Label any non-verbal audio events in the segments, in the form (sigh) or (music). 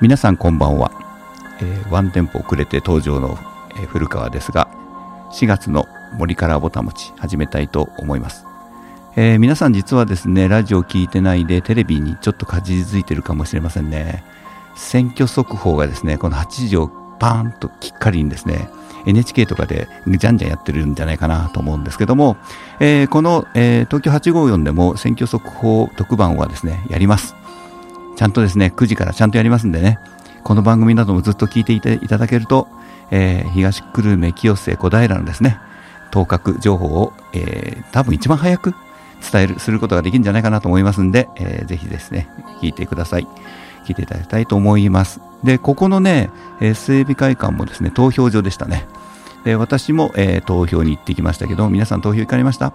皆さんこんばんは、えーワンテンポ遅れて登場の、えー古川ですが4月の森からぼたもち始めたいと思います、えー皆さん実はですねラジオ聞いてないでテレビにちょっとかじりついてるかもしれませんね。選挙速報がですねこの8時をパーンときっかりにですね NHK とかでじゃんじゃんやってるんじゃないかなと思うんですけども、えーこの、えー東京854でも選挙速報特番はですねやります。ちゃんとですね、9時からちゃんとやりますんでね、この番組などもずっと聞いていただけると、えー東久留米、清瀬、小平のですね、当確情報を、えー多分一番早く伝える、することができるんじゃないかなと思いますんで、えーぜひですね、聞いてください。聞いていただきたいと思います。で、ここのね、え整備会館もですね、投票所でしたね。で、私も、えー投票に行ってきましたけど、皆さん投票行かれました？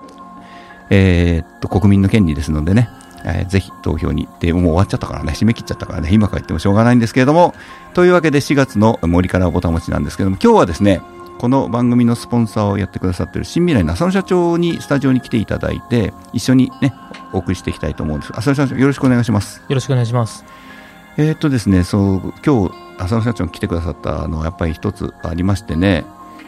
えーっと、国民の権利ですのでね、えーぜひ投票に行って、もう終わっちゃったからね、締め切っちゃったからね、今から言ってもしょうがないんですけれども、というわけで4月の森からぼたもちなんですけども、今日はですね、この番組のスポンサーをやってくださっている新未来の浅野社長にスタジオに来ていただいて、一緒にね、お送りしていきたいと思うんです。浅野社長、よろしくお願いします。よろしくお願いします。えーっとですね、そう今日浅野社長に来てくださったのはやっぱり一つありましてね、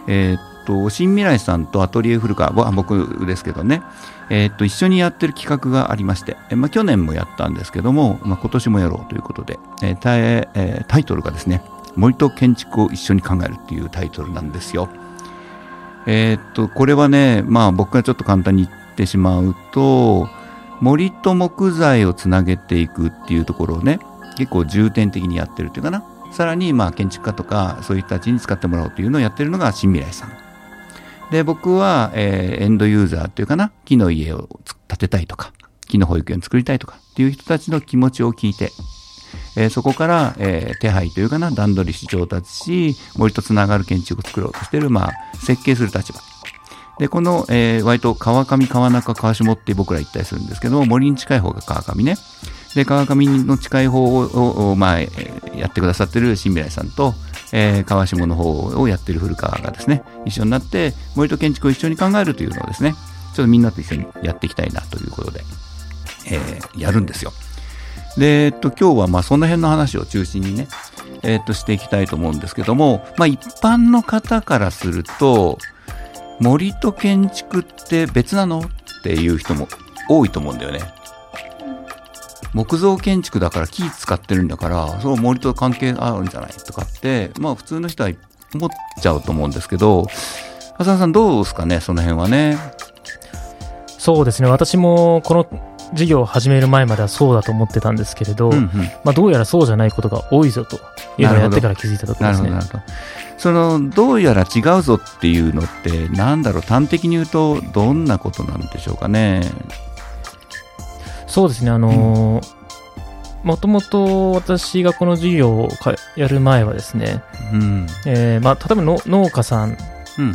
えーっと新未来さんとアトリエ古川、ぼあ僕ですけどね、えーっと一緒にやってる企画がありまして、えまあ、去年もやったんですけども、まあ、今年もやろうということで、えータイえータイトルがですね、森と建築を一緒に考えるっていうタイトルなんですよ。えーっとこれはね、まあ、僕がちょっと簡単に言ってしまうと森と木材をつなげていくっていうところをね結構重点的にやってるっていうかな。さらにまあ建築家とかそういう人たちに使ってもらおうというのをやってるのが新未来さん。で僕は、えーエンドユーザーっていうかな木の家を建てたいとか木の保育園作りたいとかっていう人たちの気持ちを聞いてえーそこから、えー手配というかな段取りし調達し森とつながる建築を作ろうとしてる、まあ、設計する立場。でこの、えー割と川上川中川下って僕ら言ったりするんですけども森に近い方が川上ね。で川上の近い方を、をまあやってくださってる新未来さんと、えー川下の方をやってる古川がですね一緒になって森と建築を一緒に考えるというのをですねちょっとみんなと一緒にやっていきたいなということで、えーやるんですよで、えっと、今日はまあその辺の話を中心にね、えっと、していきたいと思うんですけども、まあ一般の方からすると、森と建築って別なの？っていう人も多いと思うんだよね。木造建築だから木使ってるんだから、その森と関係あるんじゃないとかって、まあ普通の人は思っちゃうと思うんですけど、浅田さんどうですかね、その辺はね。そうですね、私もこの事業を始める前まではそうだと思ってたんですけれど、うんうんまあ、どうやらそうじゃないことが多いぞというのをやってから気づいたところですねる。ほど。その、どうやら違うぞっていうのって、なんだろう、端的に言うと、どんなことなんでしょうかね？そうですね、あのーもともと私がこの事業をかやる前はですね、うん。えーまあ、例えばの農家さん、うん。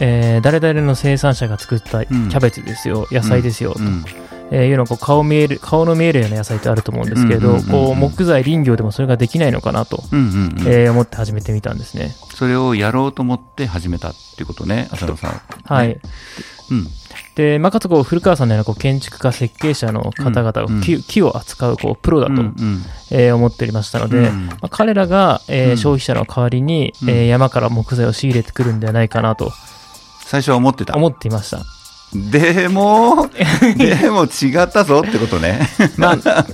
えー誰々の生産者が作ったキんャベツですよ、野菜ですよ、とうん。えーいうのこう顔見える顔の見えるような野菜ってあると思うんですけれど、うんうんうんうんこう木材林業でもそれができないのかなと、うんうんうん。えー思って始めてみたんですね。それをやろうと思って始めたっていうことね、浅野さん。はいね。うん。で、まあ、かつこう古川さんのようなこう建築家、設計者の方々がうん木,、木を扱うこうプロだと、うえー思っておりましたので、うんまあ、彼らが、えーうん消費者の代わりに、うんえー山から木材を仕入れてくるんではないかなと最初は思ってた。思っていました。でも、(laughs) でも違ったぞってことね。まあ、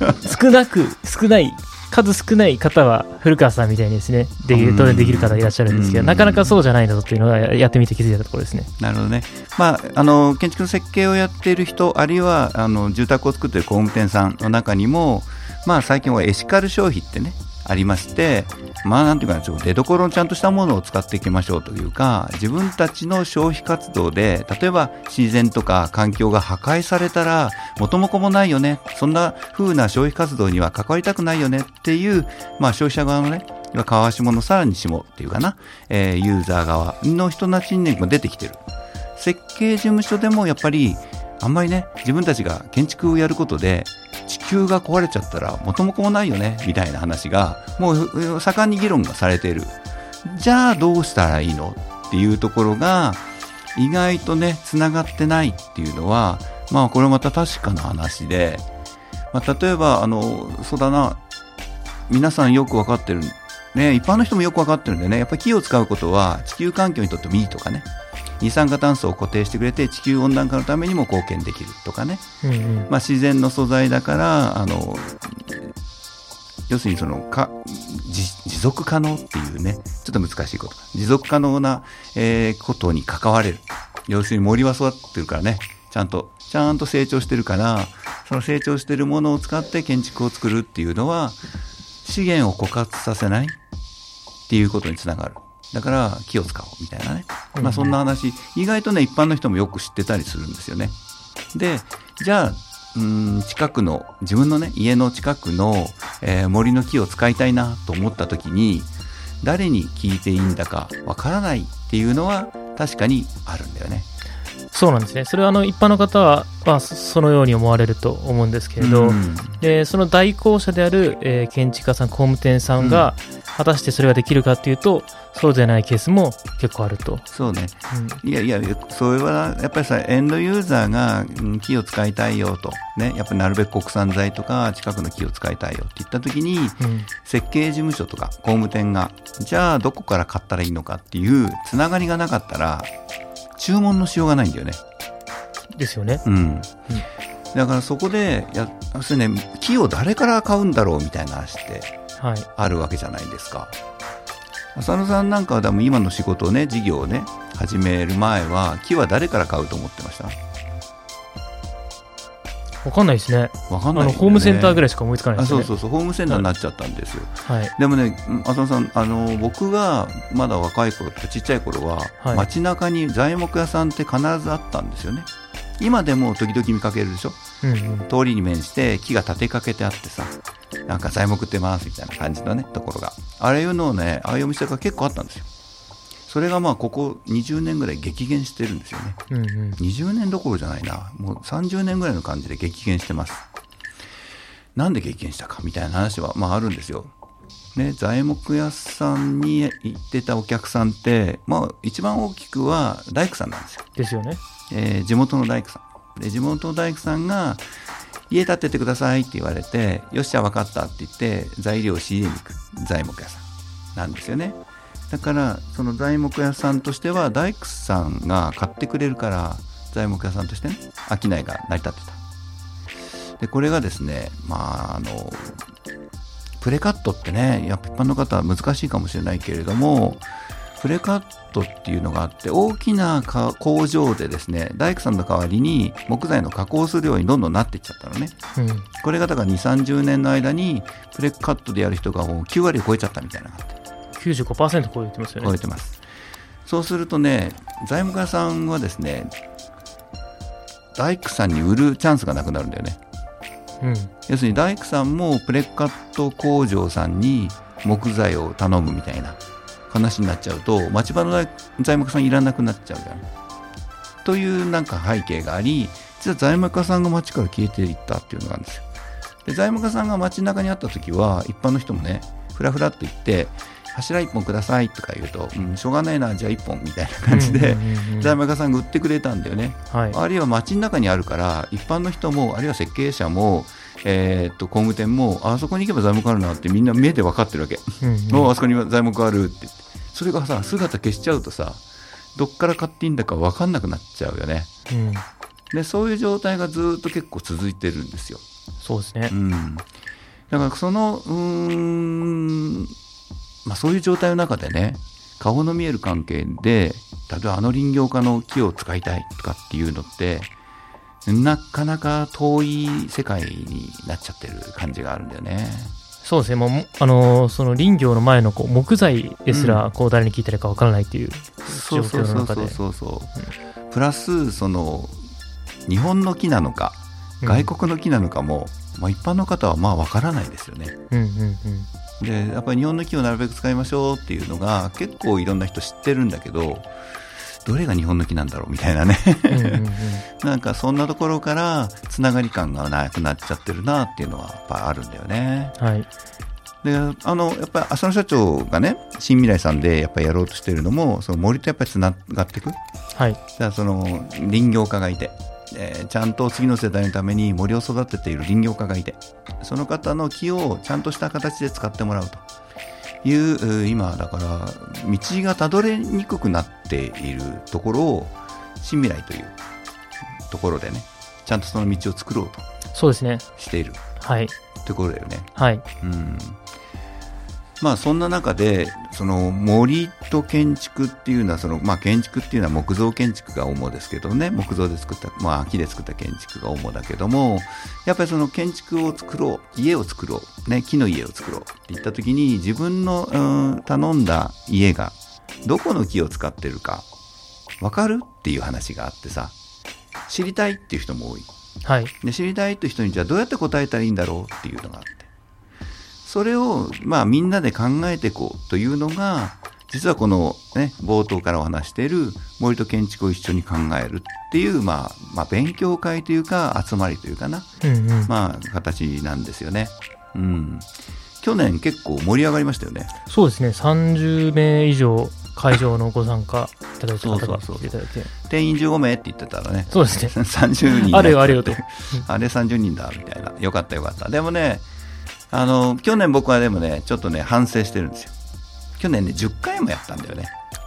少なく、少ない、数少ない方は古川さんみたいにですね、で当然できる方いらっしゃるんですけど、うんなかなかそうじゃないぞっていうのはややってみて気づいたところですね。なるほどね。まあ、あの、建築の設計をやっている人、あるいは、あの、住宅を作っている工務店さんの中にも、まあ、最近はエシカル消費ってね、ありまして、まあ、なんていうかな、ちょっと出所のちゃんとしたものを使っていきましょうというか、自分たちの消費活動で、例えば自然とか環境が破壊されたら、元も子もないよね、そんな風な消費活動には関わりたくないよね。っていう、まあ、消費者側のね、要は川下のさらに下っていうかな、えーユーザー側の人たちにも出てきてる。設計事務所でもやっぱりあんまりね自分たちが建築をやることで地球が壊れちゃったら元も子もないよねみたいな話がもう盛んに議論がされている。じゃあどうしたらいいのっていうところが意外とねつながってないっていうのはまあこれまた確かな話で、まあ、例えばあのそうだな皆さんよく分かってるね、一般の人もよく分かってるんでねやっぱり木を使うことは地球環境にとってもいいとかね。二酸化炭素を固定してくれて地球温暖化のためにも貢献できるとかね、うんうん。まあ、自然の素材だからあの要するにそのか持持続可能っていうねちょっと難しいこと。持続可能な、えーことに関われる。要するに森は育ってるからね。ちゃんとちゃんと成長してるからその成長してるものを使って建築を作るっていうのは資源を枯渇させないっていうことにつながるだから木を使おうみたいなね、まあ、そんな話。意外とね一般の人もよく知ってたりするんですよね。でじゃあうーん近くの自分のね家の近くの、えー森の木を使いたいなと思った時に誰に聞いていいんだかわからないっていうのは確かにあるんだよね。そうなんですね。それはあの一般の方は、まあ、そそのように思われると思うんですけれど、うん。でその代行者である、えー建築家さん、工務店さんが、果たしてそれができるかっていうと、そうでないケースも結構あると。そうねうんいやいやそれはやっぱりさエンドユーザーがうん木を使いたいよとねやっぱりなるべく国産材とか近くの木を使いたいよって言った時にうん設計事務所とか工務店がじゃあどこから買ったらいいのかっていうつながりがなかったら注文のしようがないんだよね。ですよね。うん、だからそこでや要するにね木を誰から買うんだろうみたいな話ってはい。あるわけじゃないですか。浅野さんなんかは多分今の仕事をね事業をね始める前は木は誰から買うと思ってました？わかんないですね。わかんない、あの、ホームセンターぐらいしか思いつかないですね。あそうそうそうホームセンターになっちゃったんですよ、はい。でもねうん浅野さんあの僕がまだ若い頃とかちっちゃい頃は、はい。街中に材木屋さんって必ずあったんですよね。今でも時々見かけるでしょ？うんうん。通りに面して木が立てかけてあってさなんか材木売ってますみたいな感じのねところが。あれいうのをねああいうお店が結構あったんですよ。それがまあここ20年ぐらい激減してるんですよね。うんうん。20年どころじゃないな。もう30年ぐらいの感じで激減してます。なんで激減したかみたいな話はまああるんですよ。ね、材木屋さんに行ってたお客さんって、まあ、一番大きくは大工さんなんですよ。ですよね。えー地元の大工さん。で地元の大工さんが家建ててくださいって言われてよっしゃ分かったって言って材料を仕入れに行く。材木屋さん。なんですよね。だからその材木屋さんとしては大工さんが買ってくれるから材木屋さんとしてね商いが成り立ってた。でこれがですねまああのプレカットってねやっぱ一般の方は難しいかもしれないけれどもプレカットっていうのがあって大きなか工場でですね大工さんの代わりに木材の加工するようにどんどんなっていっちゃったのねうん。これがだから2 3 0年の間にプレカットでやる人がもう9割を超えちゃったみたいなのがあって95%超えてますよね。超えてますそうするとね材木屋さんはですね大工さんに売るチャンスがなくなるんだよねうん。要するに大工さんもプレカット工場さんに木材を頼むみたいな話になっちゃうと町場の材材木屋さんいらなくなっちゃうじゃん。というなんか背景があり実は材木屋さんが町から消えていったっていうのがあるんですよ。で材木屋さんが街中にあった時は一般の人もねふらふらって言って柱一本くださいとか言うと、うん、しょうがないなじゃあ一本みたいな感じで、材木屋さんが売ってくれたんだよね。はい。あるいは街の中にあるから一般の人もあるいは設計者も、えーっと工務店もあそこに行けば材木あるなってみんな目で分かってるわけ、うんうんもうあそこに材木あるって言ってそれがさ姿消しちゃうとさどっから買っていいんだか分かんなくなっちゃうよねうん。でそういう状態がずっと結構続いてるんですよ、そうですねう。ん、だからそのうーん、まあ、そういう状態の中でね顔の見える関係で例えばあの林業家の木を使いたいとかっていうのってなかなか遠い世界になっちゃってる感じがあるんだよね。そうですね。もう、あのーその林業の前のこう木材ですら、こう、誰に聞いたらかわからないっていう状そうそうそうそう況の中で。そうそう。プラスその日本の木なのかうん外国の木なのかも、まあ、一般の方はまあわからないですよね。うんうんうん。でやっぱり日本の木をなるべく使いましょうっていうのが結構いろんな人知ってるんだけどどれが日本の木なんだろうみたいなね (laughs) なんかそんなところからつながり感がなくなっちゃってるなっていうのはやっぱあるんだよね。はい。であのやっぱり浅野社長がね新未来さんでやっぱりやろうとしてるのもその森とやっぱりつながっていくはい。じゃあその林業家がいてえーちゃんと次の世代のために森を育てている林業家がいてその方の木をちゃんとした形で使ってもらうという今だから道がたどれにくくなっているところを新未来というところでねちゃんとその道を作ろうとそうですね。しているはい。ところだよね。はい。うんまあそんな中でその森と建築っていうのはその、まあ、建築っていうのは木造建築が主ですけどね。木造で作った、まあ、木で作った建築が主だけども。やっぱりその建築を作ろう。家を作ろう、ね、木の家を作ろうって言った時に自分の、うん頼んだ家がどこの木を使ってるか分かるっていう話があってさ。知りたいっていう人も多い。はい。で知りたいという人にじゃあどうやって答えたらいいんだろうっていうのがあってそれをまあみんなで考えていこうというのが実はこのね冒頭からお話している森と建築を一緒に考えるっていうまあまあ勉強会というか集まりというかなうんうん。まあ形なんですよね。うん去年結構盛り上がりましたよね。そうですね。30名以上会場のご参加いただいた方がそうそうそう来ていただいて。定員15名って言ってたらねそうですね。(laughs) 30人あれよあれよと。あれ30 (laughs) 人だみたいな。よかったよかった。でもね、あの、去年僕はでもね、ちょっとね、反省してるんですよ。去年ね、10回もやったんだよね。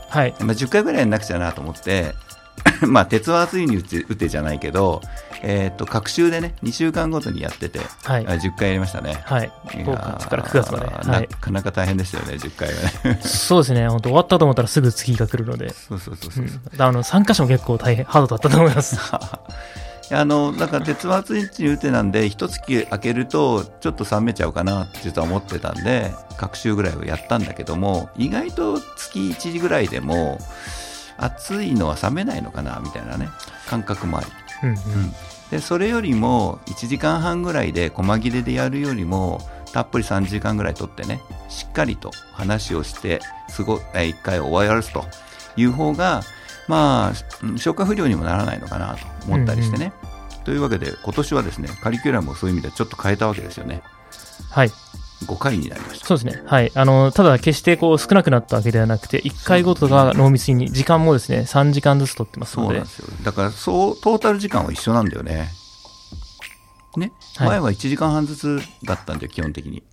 はい。まあ、10回ぐらいやんなくちゃなと思って、(coughs) まあ、鉄は熱いに打て打てじゃないけど、えっ、と、各週でね、2週間ごとにやってて、はいあ10回やりましたね。はい。いや5月から9月まで。なはい。かなか大変でしたよね、10回はね。(laughs) そうですね。本当終わったと思ったらすぐ次が来るので。そうそうそうそう。うん。あの、参加者も結構大変、ハードだったと思います。(laughs) あの、だから鉄は熱いに打てなんで、一月開けると、ちょっと冷めちゃうかなって実は思ってたんで、各週ぐらいはやったんだけども、意外と月1ぐらいでも、暑いのは冷めないのかな、みたいなね、感覚もあり。うんうん。で、それよりも、1時間半ぐらいで細切れでやるよりも、たっぷり3時間ぐらい取ってね、しっかりと話をして、すご、え一回終わらすという方が、まあ、うん消化不良にもならないのかなと思ったりしてね。というわけで、今年はですね、カリキュラムをそういう意味でちょっと変えたわけですよね。はい。5回になりました。そうですね。はい。あの、ただ決してこう少なくなったわけではなくて、1回ごとが濃密に、時間もですね、3時間ずつ取ってますのでそうなんで、すよ。だから、そう、トータル時間は一緒なんだよね。ね。はい前は1時間半ずつだったんだよ、基本的に。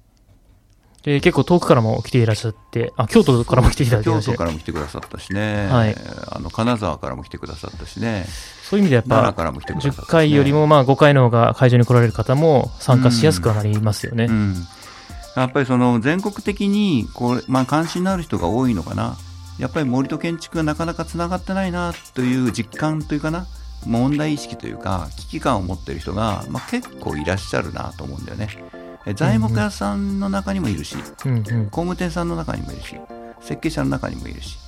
で結構遠くからも来ていらっしゃって、あ、京都からも来ていただいて京都からも来てくださったしね、はい。あの金沢からも来てくださったしね、そういう意味でやっぱ、奈良からも来てくださったし、ね、10回よりもまあ5回の方が会場に来られる方も参加しやすくはなりますよね。うん、やっぱりその全国的にこう、まあ、関心のある人が多いのかな、やっぱり森と建築がなかなかつながってないなという実感というかな、問題意識というか、危機感を持っている人が、まあ、結構いらっしゃるなと思うんだよね。え材木屋さんの中にもいるし、うんうん。工務店さんの中にもいるし、設計者の中にもいるし。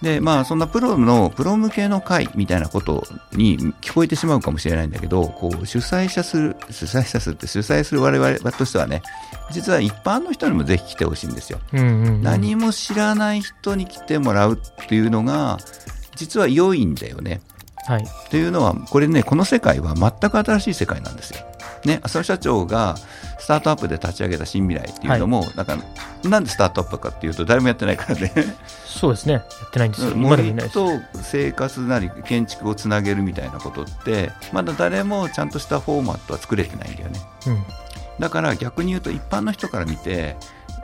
で、まあ、そんなプロの、プロ向けの会みたいなことに聞こえてしまうかもしれないんだけど、こう、主催者する、主催者するって主催する我々としてはね、実は一般の人にもぜひ来てほしいんですよ。うんうんうん。何も知らない人に来てもらうっていうのが、実は良いんだよね。はい。というのは、これね、この世界は全く新しい世界なんですよ。ね、浅野社長がスタートアップで立ち上げた新未来っていうのも、だからなんでスタートアップかっていうと、誰もやってないからね、そうですね。やってないんですよ。森。と生活なり建築をつなげるみたいなことって、まだ誰もちゃんとしたフォーマットは作れてないんだよね。うん。だから逆に言うと、一般の人から見て、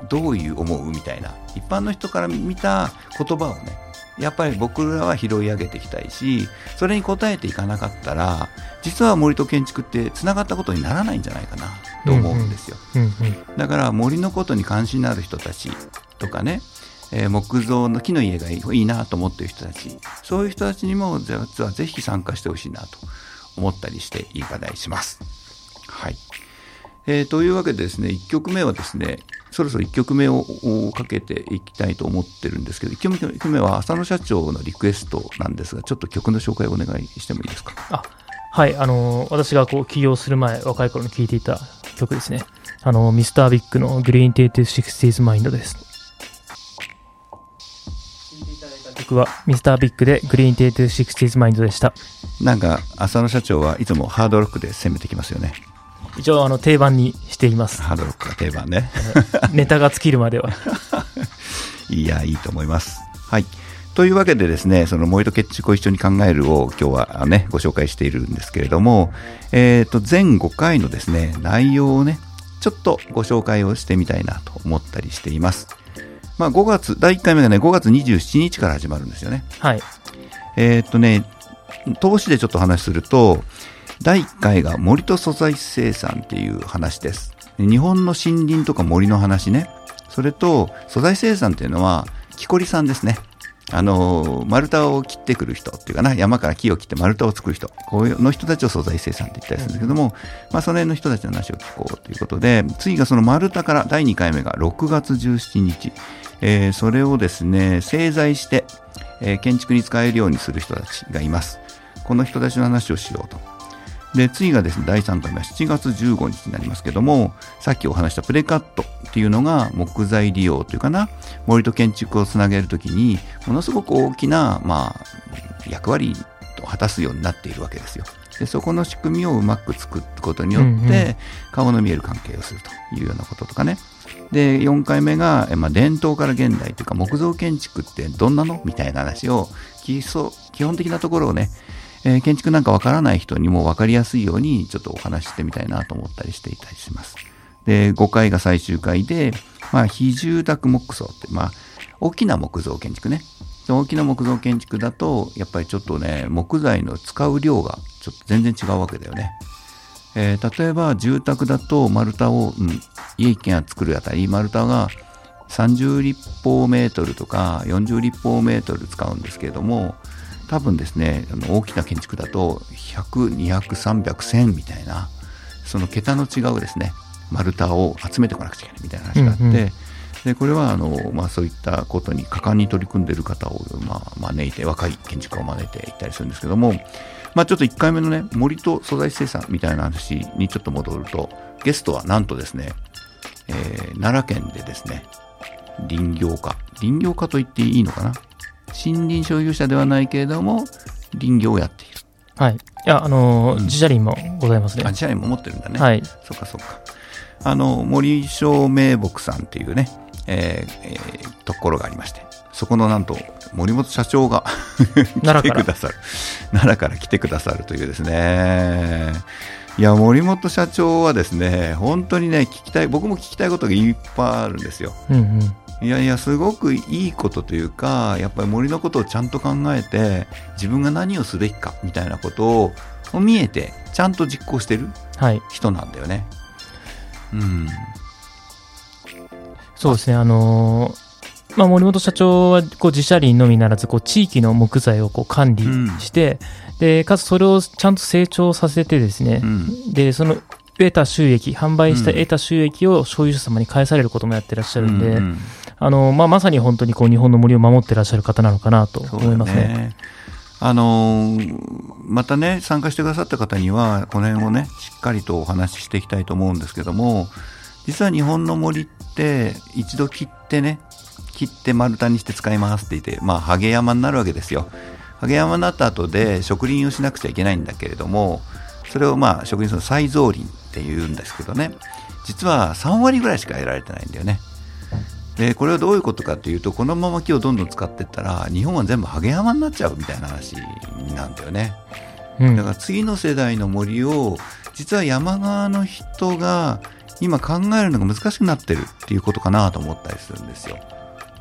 どういう思うみたいな、一般の人から見た言葉をね、やっぱり僕らは拾い上げていきたいし、それに応えていかなかったら、実は森と建築ってつながったことにならないんじゃないかなと思うんですよ。うんうん。だから森のことに関心のある人たちとかね、えー木造の木の家がいいいいなと思っている人たち、そういう人たちにも実はぜひ参加してほしいなと思ったりしていかないします。はい。えーというわけでですね、1曲目はですね、そろそろ1曲目をおかけていきたいと思ってるんですけど、1曲目は浅野社長のリクエストなんですが、ちょっと曲の紹介をお願いしてもいいですか？あ、はい。あのー私がこう起業する前、若い頃に聴いていた曲ですね。あのーミスタービッグのグリーンテイト 60s マインドです。曲はミスタービッグでグリーンテイト 60s マインドでした。なんか、浅野社長はいつもハードロックで攻めてきますよね。一応あの定番にしています。ハロックが定番ね。(laughs) ネタが尽きるまでは。(laughs) いや、いいと思います。はい。というわけでですね、その森と建築を一緒に考えるを今日はね、ご紹介しているんですけれども、えっ、ー、と、全5回のですね、内容をね、ちょっとご紹介をしてみたいなと思ったりしています。まあ、5月、第1回目がね、5月27日から始まるんですよね。はい。えっ、とね、投資でちょっと話すると、第1回が森と素材生産っていう話です。日本の森林とか森の話ね。それと、素材生産っていうのは、木こりさんですね。あの丸太を切ってくる人っていうかな山から木を切って丸太を作る人こういうの人たちを素材生産って言ったりするんですけども、まあ、その辺の人たちの話を聞こうということで次がその丸太から第2回目が6月17日、えー、それをですね製材して、えー、建築に使えるようにする人たちがいますこの人たちの話をしようとで、次がですね、第3回目は7月15日になりますけども、さっきお話したプレカットっていうのが木材利用というかな、森と建築をつなげるときに、ものすごく大きな、まあ、役割を果たすようになっているわけですよ。でそこの仕組みをうまく作ることによって、顔の見える関係をするというようなこととかね。で、4回目が、まあ、伝統から現代というか、木造建築ってどんなの？みたいな話を、基礎、基本的なところをね、えー、建築なんかわからない人にもわかりやすいようにちょっとお話ししてみたいなと思ったりしていたりします。で、5回が最終回で、まあ、非住宅木造って、まあ、大きな木造建築ね。大きな木造建築だと、やっぱりちょっとね、木材の使う量がちょっと全然違うわけだよね。えー、例えば住宅だと丸太を、うん、家一軒作るあたり丸太が30立方メートルとか40立方メートル使うんですけれども多分ですねあの大きな建築だと100200300100みたいなその桁の違うですね丸太を集めてこなくちゃいけないみたいな話があって、うんうん、でこれはあの、まあ、そういったことに果敢に取り組んでいる方を、まあ、招いて若い建築家を招いていったりするんですけども、まあ、ちょっと1回目のね森と素材生産みたいな話にちょっと戻るとゲストはなんとですね、えー、奈良県でですね林業家。林業家と言っていいのかな？森林所有者ではないけれども、林業をやっている。はい。いや、あのー、自社林もございますね。あ、自社林も持ってるんだね。はい。そっかそっか。あの、森正明木さんっていうね、えー、えー、ところがありまして、そこのなんと、森本社長が来てくださる。奈良から来てくださるというですね。いや、森本社長はですね、本当にね、聞きたい、僕も聞きたいことがいっぱいあるんですよ。うんうんいやいや、すごくいいことというか、やっぱり森のことをちゃんと考えて、自分が何をすべきかみたいなことを見えて、ちゃんと実行してる人なんだよね。はい、うん。そうですね、あのーまあ、森本社長はこう自社林のみならずこう地域の木材をこう管理して、うん、でかつそれをちゃんと成長させてですね、うん、でその得た収益販売した得た収益を所有者様に返されることもやってらっしゃるんで、うんうんあのまあ、まさに本当にこう日本の森を守ってらっしゃる方なのかなと思いますね。ねあのまたね、参加してくださった方には、この辺をね、しっかりとお話ししていきたいと思うんですけども、実は日本の森って、一度切ってね、切って丸太にして使いますって言って、まあ、ハゲ山になるわけですよ。ハゲ山になった後で植林をしなくちゃいけないんだけれども、それをまあ、植林する再造林って言うんですけどね、実は3割ぐらいしか得られてないんだよね。でこれはどういうことかというとこのまま木をどんどん使っていったら日本は全部ハゲ山になっちゃうみたいな話なんだよね、うん、だから次の世代の森を実は山側の人が今考えるのが難しくなってるっていうことかなと思ったりするんですよ。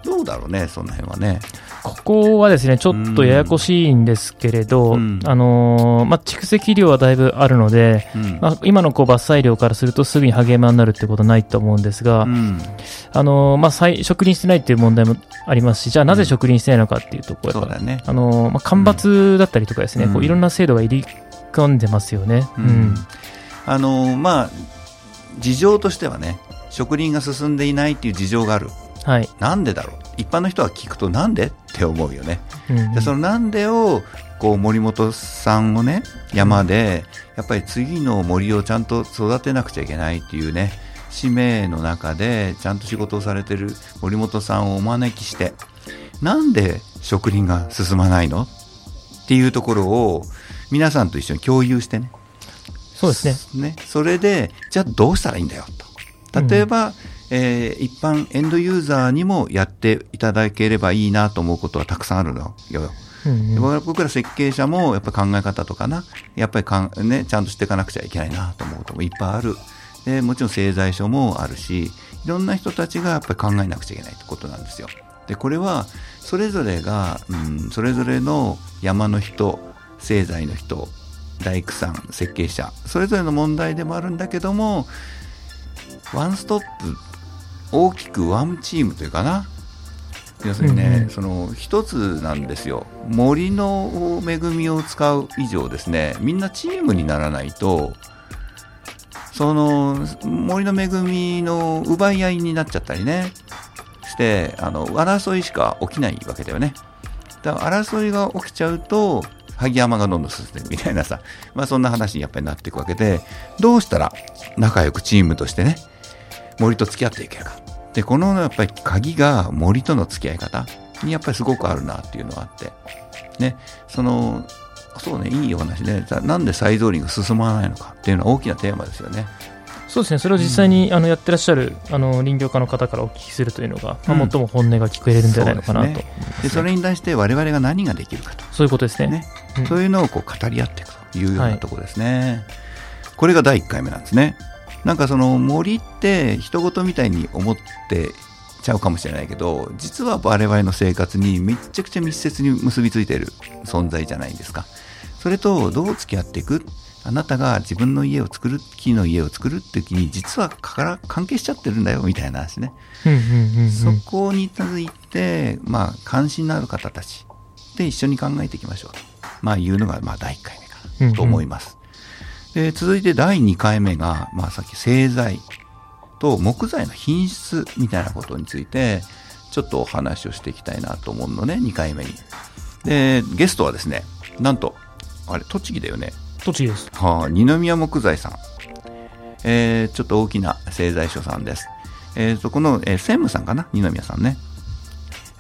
どうだろうね、その辺はね。ここはですね、ちょっとややこしいんですけれど、うん、あのー、まあ、蓄積量はだいぶあるので、うん、まあ、今のこう伐採量からするとすぐにハゲマになるってことはないと思うんですが、うん、あのー、まあ、植林してないっていう問題もありますし、じゃあなぜ植林してないのかっていうと、こうやっね、あのー、まあ、干ばつだったりとかですね、こういろんな制度が入り込んでますよね。あのまあ、事情としてはね、植林が進んでいないっていう事情がある。はい、なんでだろう？一般の人は聞くとなんでって思うよね、うん、でそのなんでをこう森本さんをね山でやっぱり次の森をちゃんと育てなくちゃいけないっていうね使命の中でちゃんと仕事をされてる森本さんをお招きしてなんで植林が進まないの？っていうところを皆さんと一緒に共有してね。そうですね。ね。それでじゃあどうしたらいいんだよと。例えば、うんえー、一般エンドユーザーにもやっていただければいいなと思うことはたくさんあるのよ。うんうん、僕ら設計者もやっぱ考え方とかな、やっぱりかん、ね、ちゃんとしていかなくちゃいけないなと思うこともいっぱいある。でもちろん製材所もあるし、いろんな人たちがやっぱり考えなくちゃいけないってことなんですよ。で、これはそれぞれが、うん、それぞれの山の人、製材の人、大工さん、設計者、それぞれの問題でもあるんだけども、ワンストップ、大きくワンチームというかな、要するにね、うんうん、その一つなんですよ、森の恵みを使う以上ですね、みんなチームにならないと、その森の恵みの奪い合いになっちゃったりね、して、あの争いしか起きないわけだよね。だから争いが起きちゃうと、萩山がどんどん進んでるみたいなさ、(laughs) まあそんな話にやっぱりなっていくわけで、どうしたら仲良くチームとしてね、森と付き合っていけるか。で、このやっぱり鍵が森との付き合い方にやっぱりすごくあるなっていうのがあって、ね、その、そうね、いいお話ね、なんで再造林が進まないのかっていうのは大きなテーマですよね。そうですね、それを実際に、あのやってらっしゃるあの林業家の方からお聞きするというのが、まあ、最も本音が聞こえるんじゃないのかなと、ね、でそれに対して我々が何ができるかと、そういうことですね、ね。うん、そういうのをこう語り合っていくというようなところですね、はい、これが第1回目なんですね。なんかその森って人事みたいに思ってちゃうかもしれないけど実は我々の生活にめちゃくちゃ密接に結びついている存在じゃないですか。それとどう付き合っていく？あなたが自分の家を作る木の家を作るって時に実はから関係しちゃってるんだよみたいな話ね、そこに続いてまあ関心のある方たちで一緒に考えていきましょう。と、まあ、いうのがまあ第1回目かなと思います、で続いて第2回目が、まあ、さっき製材と木材の品質みたいなことについてちょっとお話をしていきたいなと思うのね2回目に。でゲストはですねなんとあれ栃木だよね。栃木です。はあ二宮木材さん。えー、ちょっと大きな製材所さんです。えー、そこの、えー、専務さんかな、二宮さんね。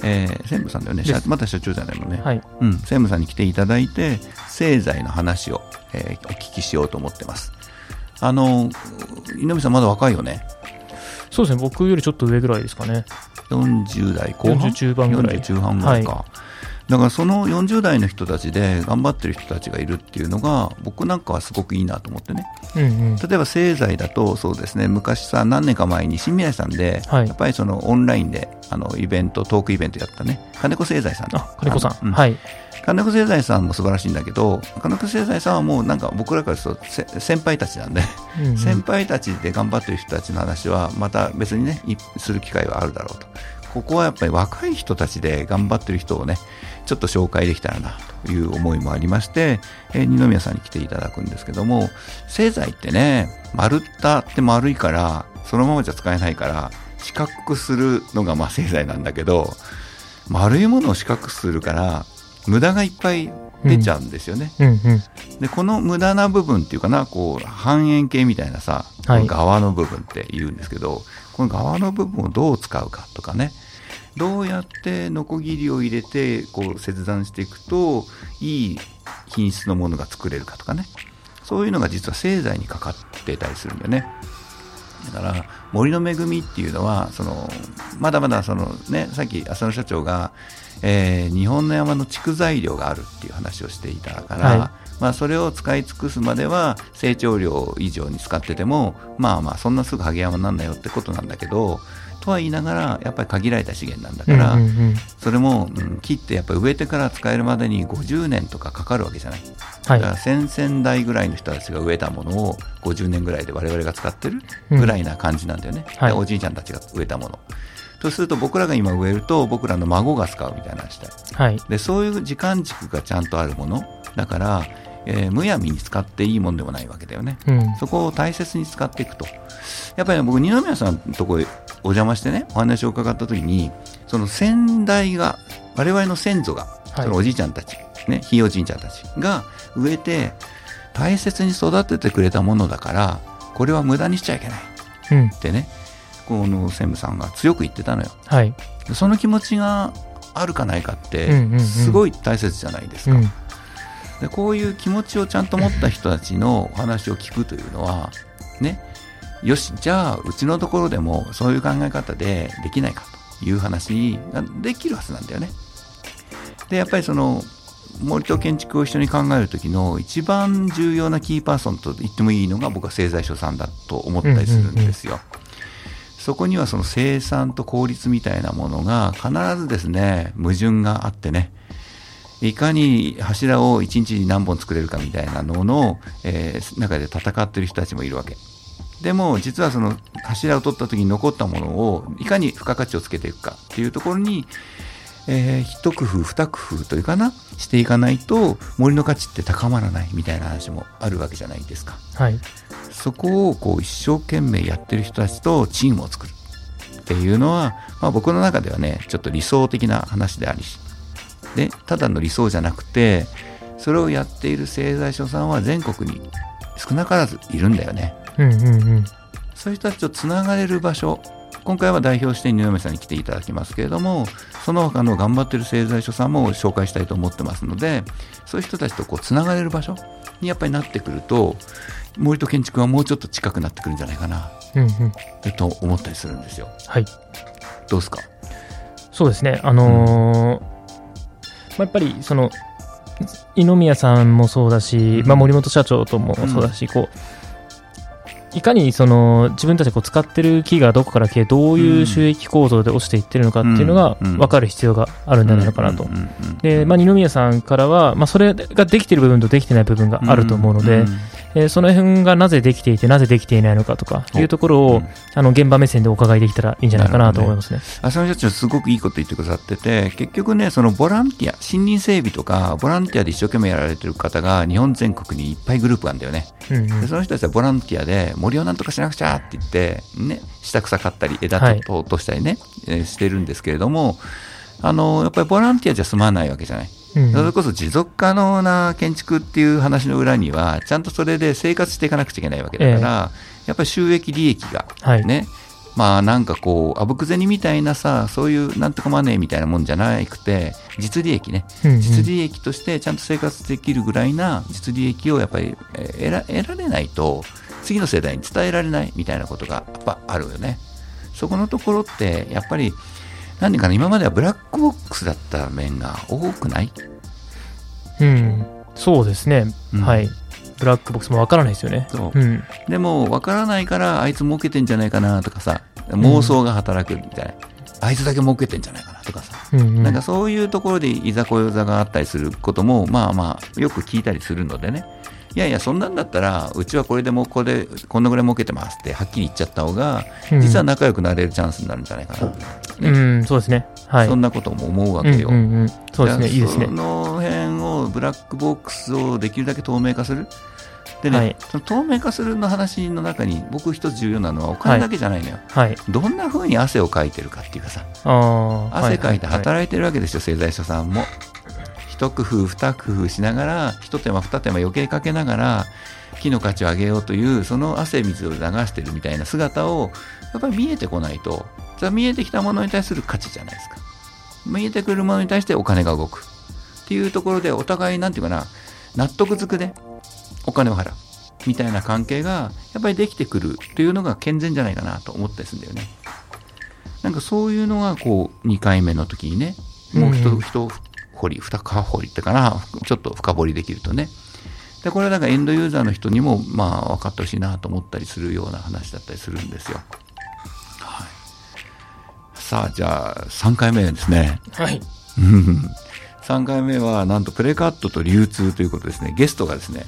えー、専務さんだよね、また社長じゃないのね、はい。うん、専務さんに来ていただいて、製材の話を、えー、お聞きしようと思ってます。あの、井上さん、まだ若いよね？そうですね、僕よりちょっと上ぐらいですかね。40代後半 ?40 中盤ぐらい。40中半ぐらいか。はいだからその40代の人たちで頑張ってる人たちがいるっていうのが僕なんかはすごくいいなと思ってね、うんうん、例えば製材だとそうですね。昔さ何年か前に新未来さんで、はい、やっぱりそのオンラインであのイベントトークイベントやったね。金子製材さんあ金子さん、うん、はい。金子製材さんも素晴らしいんだけど金子製材さんはもうなんか僕らからすると先輩たちなんで、うんうん、先輩たちで頑張ってる人たちの話はまた別にねする機会はあるだろうと。ここはやっぱり若い人たちで頑張ってる人をねちょっと紹介できたらなという思いもありまして、えー、二宮さんに来ていただくんですけども、製材ってね、丸太って丸いから、そのままじゃ使えないから、四角くするのがまあ製材なんだけど、丸いものを四角くするから、無駄がいっぱい出ちゃうんですよね。うんうんうん、で、この無駄な部分っていうかな、こう、半円形みたいなさ、はい、側の部分って言うんですけど、この側の部分をどう使うかとかね、どうやってノコギリを入れてこう切断していくといい品質のものが作れるかとかね。そういうのが実は製材にかかってたりするんだよね。だから森の恵みっていうのはそのまだまだその、ね、さっき浅野社長が、えー、日本の山の蓄材量があるっていう話をしていたから、はい、まあ、それを使い尽くすまでは成長量以上に使っててもまあまあそんなすぐ萩山なんだよってことなんだけどとは言いながらやっぱり限られた資源なんだから、うんうんうん、それも、うん、木ってやっぱり植えてから使えるまでに50年とかかかるわけじゃない、はい、だから先々代ぐらいの人たちが植えたものを50年ぐらいで我々が使ってるぐらいな感じなんだよね、うんはい、おじいちゃんたちが植えたもの。とすると僕らが今植えると僕らの孫が使うみたいな話で,、はい、でそういう時間軸がちゃんとあるもの。だからえー、むやみに使っていいもんでもないわけだよね、うん、そこを大切に使っていくと。やっぱり、ね、僕二宮さんのところお邪魔してねお話を伺った時にその先代が我々の先祖が、そのおじいちゃんたち、ね、ひいおじいちゃんたちが植えて大切に育ててくれたものだからこれは無駄にしちゃいけない、うん、ってねこの専務さんが強く言ってたのよ、はい、その気持ちがあるかないかってすごい大切じゃないですか、うん。でこういう気持ちをちゃんと持った人たちのお話を聞くというのはねよしじゃあうちのところでもそういう考え方でできないかという話ができるはずなんだよね。でやっぱりその森と建築を一緒に考える時の一番重要なキーパーソンと言ってもいいのが僕は製材所さんだと思ったりするんですよ。そこにはその生産と効率みたいなものが必ずですね矛盾があってねいかに柱を1日に何本作れるかみたいなのの、えー、中で戦ってる人たちもいるわけ。でも実はその柱を取った時に残ったものをいかに付加価値をつけていくかっていうところにえー、一工夫二工夫というかなしていかないと森の価値って高まらないみたいな話もあるわけじゃないですか、はい、そこをこう一生懸命やってる人たちとチームを作るっていうのは、まあ、僕の中ではねちょっと理想的な話でありでただの理想じゃなくてそれをやっている製材所さんは全国に少なからずいるんだよね、うんうんうん、そういう人たちとつながれる場所。今回は代表して二宮さんに来ていただきますけれどもその他の頑張ってる製材所さんも紹介したいと思ってますのでそういう人たちとこうつながれる場所にやっぱりなってくると森と建築はもうちょっと近くなってくるんじゃないかな、うんうん、と思ったりするんですよ。はい、どうですか？そうですね、あのーうん、まあ、やっぱりその二宮さんもそうだし、まあ、森本社長ともそうだし、うん、こういかにその自分たちが使ってる木がどこから来てどういう収益構造で落ちていってるのかっていうのが分かる必要があるんじゃないのかなと。で、まあ、二宮さんからは、まあ、それができてる部分とできてない部分があると思うので、えー、その辺がなぜできていてなぜできていないのかとかい。うところを、あの現場目線でお伺いできたらいいんじゃないかなと思いますね。浅野社長すごくいいこと言ってくださってて結局ねそのボランティア森林整備とかボランティアで一生懸命やられてる方が日本全国にいっぱいグループあるんだよね。うんうん、でその人たちはボランティアで森をなんとかしなくちゃって言って、ね、下草刈ったり枝と落としたりね、はい、してるんですけれどもあのやっぱりボランティアじゃ済まないわけじゃない。それこそ持続可能な建築っていう話の裏には、ちゃんとそれで生活していかなくちゃいけないわけだから、えやっぱり収益利益がね、はい、まあなんかこう、あぶく銭みたいなさ、そういうなんとかマネーみたいなもんじゃなくて、実利益ね、うんうん、実利益としてちゃんと生活できるぐらいな実利益をやっぱり得ら得られないと、次の世代に伝えられないみたいなことがやっぱあるよね。そこのところって、やっぱり何かな、今まではブラックボックスだった面が多くない？うん、そうですね、うん、はい。ブラックボックスもわからないですよね。そう。うん、でも、わからないから、あいつ儲けてんじゃないかなとかさ、妄想が働くみたいな。うん、あいつだけ儲けてんじゃないかなとかさ、うんうん、なんかそういうところでいざこざがあったりすることも、まあまあ、よく聞いたりするのでね。いやいや、そんなんだったら、うちはこれでもこれで、こんなぐらい儲けてますってはっきり言っちゃった方が、実は仲良くなれるチャンスになるんじゃないかな、ね、うん、そうですね。はい。そんなことも思うわけよ。うんうんうん、そうですね、いいですね。その辺を、ブラックボックスをできるだけ透明化する？でね、はい、その透明化するの話の中に僕一つ重要なのはお金だけじゃないのよ、はい、どんなふうに汗をかいてるかっていうかさ。汗かいて働いてるわけですよ、製材所さんも一工夫二工夫しながら一手間二手間余計かけながら木の価値を上げようというその汗水を流してるみたいな姿をやっぱり見えてこないと。それは見えてきたものに対する価値じゃないですか。見えてくるものに対してお金が動く。っていうところでお互いなんていうかな納得づくでお金を払う。みたいな関係がやっぱりできてくるというのが健全じゃないかなと思ったりするんだよね。なんかそういうのがこう2回目の時にねもう一、うん、掘り、深掘りってかな、ちょっと深掘りできるとね。で、これはだからエンドユーザーの人にも、まあ、分かってほしいなと思ったりするような話だったりするんですよ。はい。さあ、じゃあ、3回目ですね。はい。(laughs) 3回目は、なんとプレカットと流通ということですね。ゲストがですね、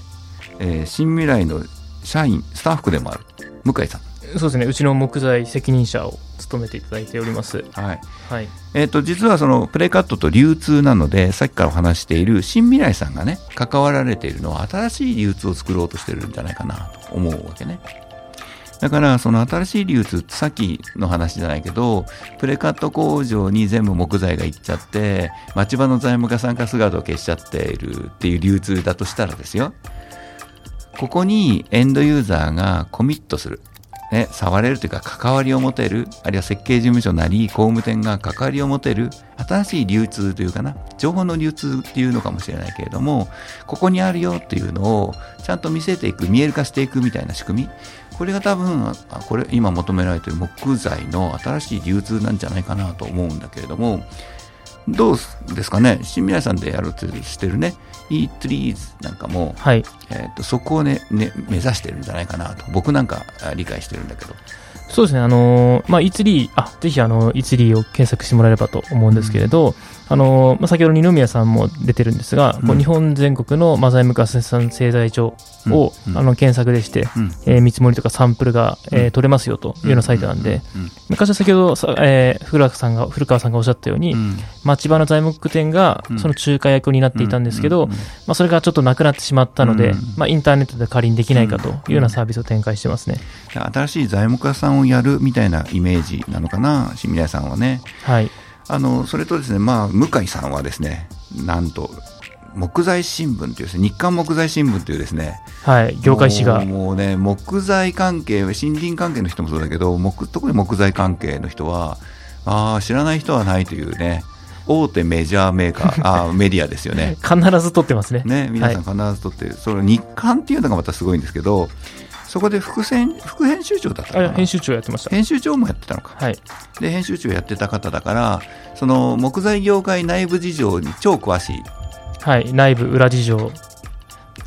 えー、新未来の社員、スタッフでもある、向井さん。そうですね、うちの木材責任者を務めていただいております。はい。はい。えっ、ー、と、実はそのプレカットと流通なので、さっきからお話している新未来さんがね、関わられているのは新しい流通を作ろうとしてるんじゃないかなと思うわけね。だから、その新しい流通ってさっきの話じゃないけど、プレカット工場に全部木材が行っちゃって、町場の財務課さんが姿を消しちゃっているっていう流通だとしたらですよ。ここにエンドユーザーがコミットする。ね、触れるというか関わりを持てる、あるいは設計事務所なり工務店が関わりを持てる、新しい流通というかな、情報の流通っていうのかもしれないけれども、ここにあるよっていうのをちゃんと見せていく、見える化していくみたいな仕組み、これが多分これ今求められている木材の新しい流通なんじゃないかなと思うんだけれどもどうですかね？新未来さんでやろうとしてるね。E-trees なんかも、はい。えー、とそこをねね目指してるんじゃないかなと。僕なんか理解してるんだけど。そうですね、あのー、まあ、イツリー、あ、ぜひあの、イツリーを検索してもらえればと思うんですけれど、うん、あのー、まあ、先ほど二宮さんも出てるんですが、うん、日本全国のマザイムカ生産製材所を、うん、あの検索でして、うん、えー、見積もりとかサンプルが、えー、取れますよというようなサイトなんで、昔は先ほど、えー、古川さんが古川さんがおっしゃったように、町場の材木店がその仲介役を担っていたんですけど、まあ、それがちょっとなくなってしまったので、まあ、インターネットで仮にできないかというようなサービスを展開してますね。新しい材木屋さんをやるみたいなイメージなのかな、新宮さんはね。はい。あの、それとですね、まあ、向井さんはですね、なんと、木材新聞というですね、日刊木材新聞というですね、はい、業界誌が。もうね、木材関係、森林関係の人もそうだけど、木特に木材関係の人は、ああ、知らない人はないというね、大手メジャーメーカー、(laughs) あメディアですよね。必ず撮ってますね。ね、皆さん必ず撮ってる。はい、その日刊っていうのがまたすごいんですけど、そこで副編副編集長だった編集長やってました。編集長もやってたのか、はい、で編集長やってた方だからその木材業界内部事情に超詳しい。はい。内部裏事情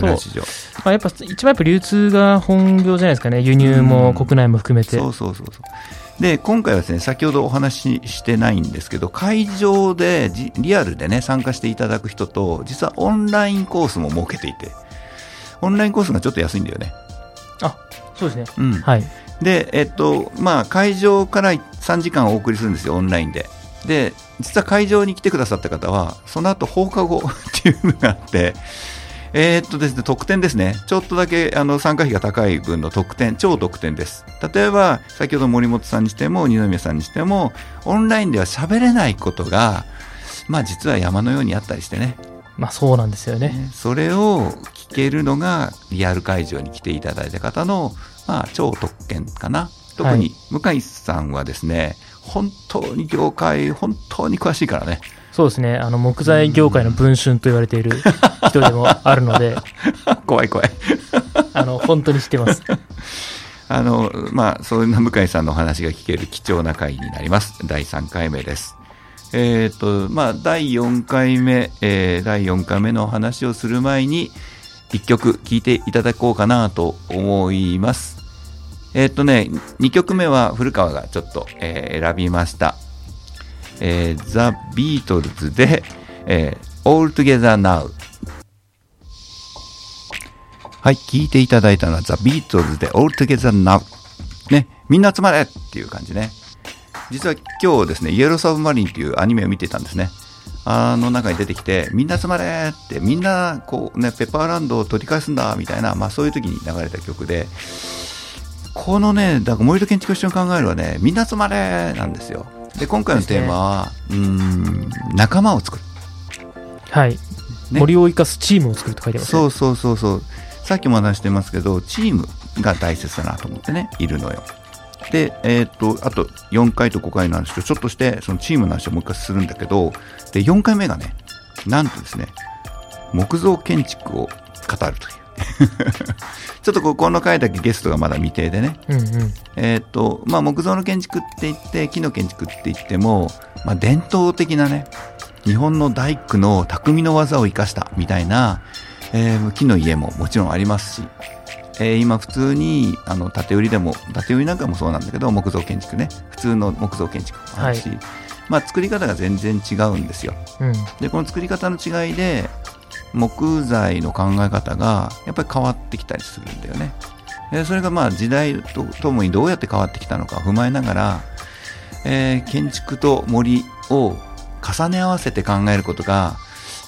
裏事情、まあ、やっぱ一番やっぱ流通が本業じゃないですかね。輸入も国内も含めて、そうそうそうそう。で今回はですね先ほどお話ししてないんですけど会場でリアルでね参加していただく人と実はオンラインコースも設けていてオンラインコースがちょっと安いんだよねあそうですね。うん、はい。で、えっと、まあ、会場から3時間お送りするんですよ、オンラインで。で、実は会場に来てくださった方は、その後放課後 (laughs) っていうのがあって、えー、っとですね、特典ですね。ちょっとだけあの参加費が高い分の特典、超特典です。例えば、先ほど森本さんにしても、二宮さんにしても、オンラインでは喋れないことが、まあ実は山のようにあったりしてね。まあそうなんですよね。それを聞けるのがリアル会場に来ていただいた方の、まあ、超特権かな。特に向井さんはですね、はい、本当に業界、本当に詳しいからね。そうですね。あの、木材業界の文春と言われている人でもあるので。(laughs) 怖い怖い。(laughs) あの、本当に知ってます。あの、まあ、そんな向井さんのお話が聞ける貴重な回になります。第3回目です。えっ、ー、と、まあ、第4回目、えー、第4回目の話をする前に、1曲聴いていただこうかなと思います。えっ、ー、とね、2曲目は古川がちょっと、えー、選びました。えー、ザ・ビートルズで、えー、All Together Now。はい、聴いていただいたのはザ・ビートルズで All Together Now。ね、みんな集まれっていう感じね。実は今日ですね、イエローサブマリンっていうアニメを見てたんですね。あの中に出てきて、みんな集まれって、みんなこうね、ペッパーランドを取り返すんだみたいな、まあそういう時に流れた曲で、このね、だから森戸建築師の考えるはね、みんな集まれなんですよ。で、今回のテーマは、ね、うん、仲間を作る。はい。ね、森を生かすチームを作ると書いてます、ね、そうそうそうそう。さっきも話してますけど、チームが大切だなと思ってね、いるのよ。で、えっ、ー、と、あと4回と5回の話をちょっとして、そのチームの話をもう一回するんだけど、で、4回目がね、なんとですね、木造建築を語るという。(laughs) ちょっとここの回だけゲストがまだ未定でね、うんうん、えっ、と、まあ、木造の建築って言って、木の建築って言っても、まあ、伝統的なね、日本の大工の匠の技を生かしたみたいな、えー、木の家ももちろんありますし、えー、今普通にあの建売りでも建売りなんかもそうなんだけど木造建築ね普通の木造建築もあるし、はい、まあ、作り方が全然違うんですよ。うん、でこの作り方の違いで木材の考え方がやっぱり変わってきたりするんだよね。でそれがまあ時代とともにどうやって変わってきたのか踏まえながら、えー、建築と森を重ね合わせて考えることが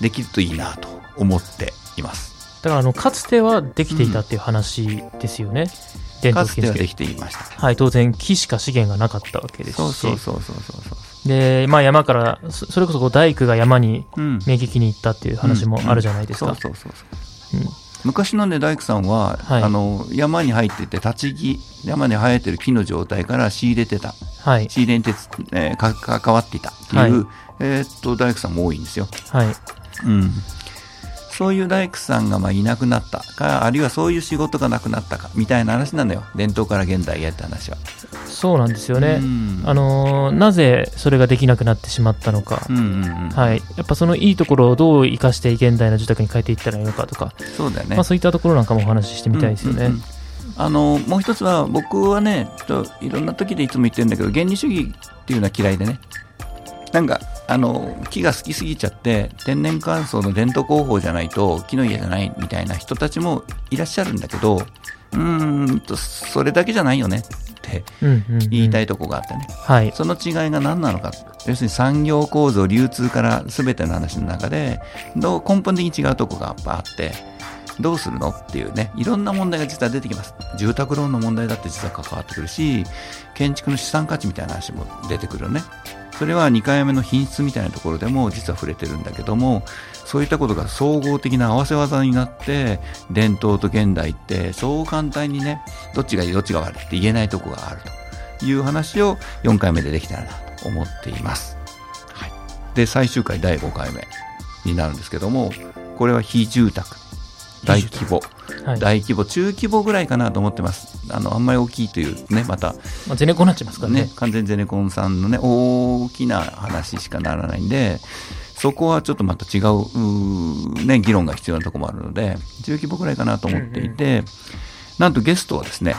できるといいなと思っています。だからあのかつてはできていたっていう話ですよね、うん、伝統建築。できていました。はい当然木しか資源がなかったわけですし。そうそうそうそうそうでまあ山からそれこそこう大工が山に迎撃に行ったっていう話もあるじゃないですか、そうそうそう、う。ん、昔のね大工さんは、はい、あの山に入ってて立ち木山に生えてる木の状態から仕入れてた、はい、仕入れにて、えー、か関わっていたっていう、はい、えー、っと大工さんも多いんですよ。はい、うんそういう大工さんがまあいなくなったか、あるいはそういう仕事がなくなったか、みたいな話なのよ。伝統から現代へって話は。そうなんですよね。あのー、なぜそれができなくなってしまったのか。うんうんうん、はい。やっぱそのいいところをどう生かして現代の住宅に変えていったらいいのかとか。そうだよね。まあそういったところなんかもお話ししてみたいですよね。うんうんうんあのもう一つは僕はねといろんな時でいつも言ってるんだけど原理主義っていうのは嫌いでねなんかあの木が好きすぎちゃって天然乾燥の伝統工法じゃないと木の家じゃないみたいな人たちもいらっしゃるんだけどうーんとそれだけじゃないよねって言いたいとこがあってね、はい、その違いが何なのか要するに産業構造流通から全ての話の中でどう根本的に違うとこがやっぱあってどうするのっていうね、いろんな問題が実は出てきます。住宅ローンの問題だって実は関わってくるし、建築の資産価値みたいな話も出てくるよね。それは2回目の品質みたいなところでも実は触れてるんだけども、そういったことが総合的な合わせ技になって、伝統と現代ってそう簡単にね、どっちがいいどっちが悪いって言えないとこがあるという話を4回目でできたらなと思っています。はい。で、最終回第5回目になるんですけども、これは非住宅。大規模、はい、大規模、中規模ぐらいかなと思ってます。あの、あんまり大きいというね、また。まあ、ゼネコンになっちゃいますからね。ね完全ゼネコンさんのね、大きな話しかならないんで、そこはちょっとまた違う、うね、議論が必要なところもあるので、中規模ぐらいかなと思っていて、うんうん、なんとゲストはですね、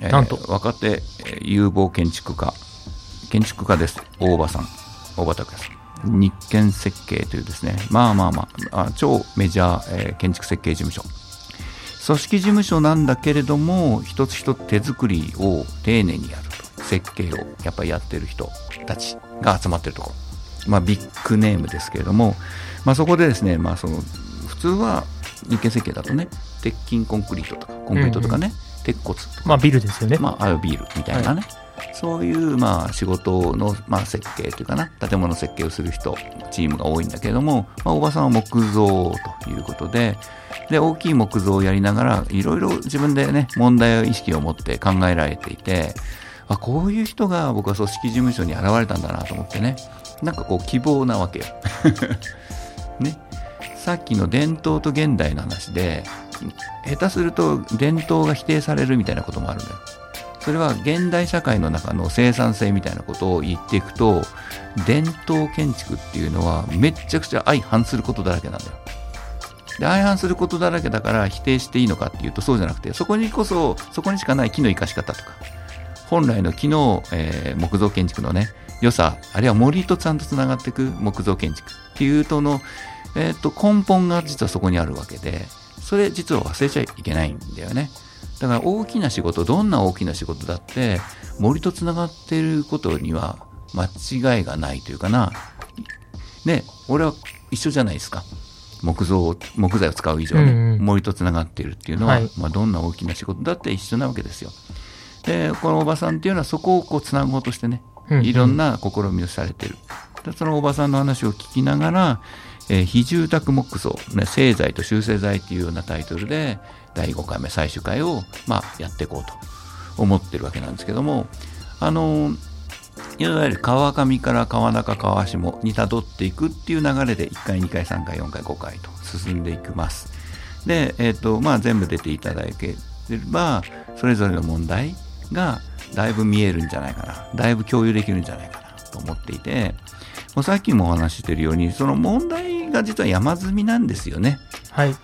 えー、なんと若手有望建築家、建築家です。大場さん、大場拓也さん。日建設計というですね、まあまあまあ、あ超メジャー、えー、建築設計事務所。組織事務所なんだけれども、一つ一つ手作りを丁寧にやると。設計をやっぱりやってる人たちが集まってるところ。まあビッグネームですけれども、まあそこでですね、まあその、普通は日建設計だとね、鉄筋コンクリートとか、コンクリートとかね、うんうん、鉄骨とか。まあビルですよね。まあああいうビルみたいなね。はいそういうまあ仕事のまあ設計というかな、建物設計をする人、チームが多いんだけれども、まあ、おばさんは木造ということで、で、大きい木造をやりながら、いろいろ自分でね、問題意識を持って考えられていて、あ、こういう人が僕は組織事務所に現れたんだなと思ってね、なんかこう希望なわけよ。(laughs) ね。さっきの伝統と現代の話で、下手すると伝統が否定されるみたいなこともあるんだよ。それは現代社会の中の生産性みたいなことを言っていくと伝統建築っていうのはめっちゃくちゃ相反することだらけなんだよ。で相反することだらけだから否定していいのかっていうとそうじゃなくてそこにこそそこにしかない木の生かし方とか本来の木の、えー、木造建築のね良さあるいは森とちゃんとつながっていく木造建築っていうとの、えー、と根本が実はそこにあるわけでそれ実は忘れちゃいけないんだよね。だから大きな仕事、どんな大きな仕事だって、森とつながっていることには間違いがないというかな。ね、俺は一緒じゃないですか。木造、木材を使う以上ね、うんうん、森とつながっているっていうのは、はい、まあ、どんな大きな仕事だって一緒なわけですよ。で、このおばさんっていうのはそこをこうつなごうとしてね、いろんな試みをされてる。でそのおばさんの話を聞きながら、えー、非住宅木造、ね、製材と修正材っていうようなタイトルで、第5回目最終回を、まあ、やっていこうと思ってるわけなんですけども、あの、いわゆる川上から川中川下にたどっていくっていう流れで1回、2回、3回、4回、5回と進んでいきます。で、えっ、ー、と、まあ、全部出ていただければ、それぞれの問題がだいぶ見えるんじゃないかな。だいぶ共有できるんじゃないかなと思っていて、もうさっきもお話ししてるように、その問題が実は山積みなんですよね。はい。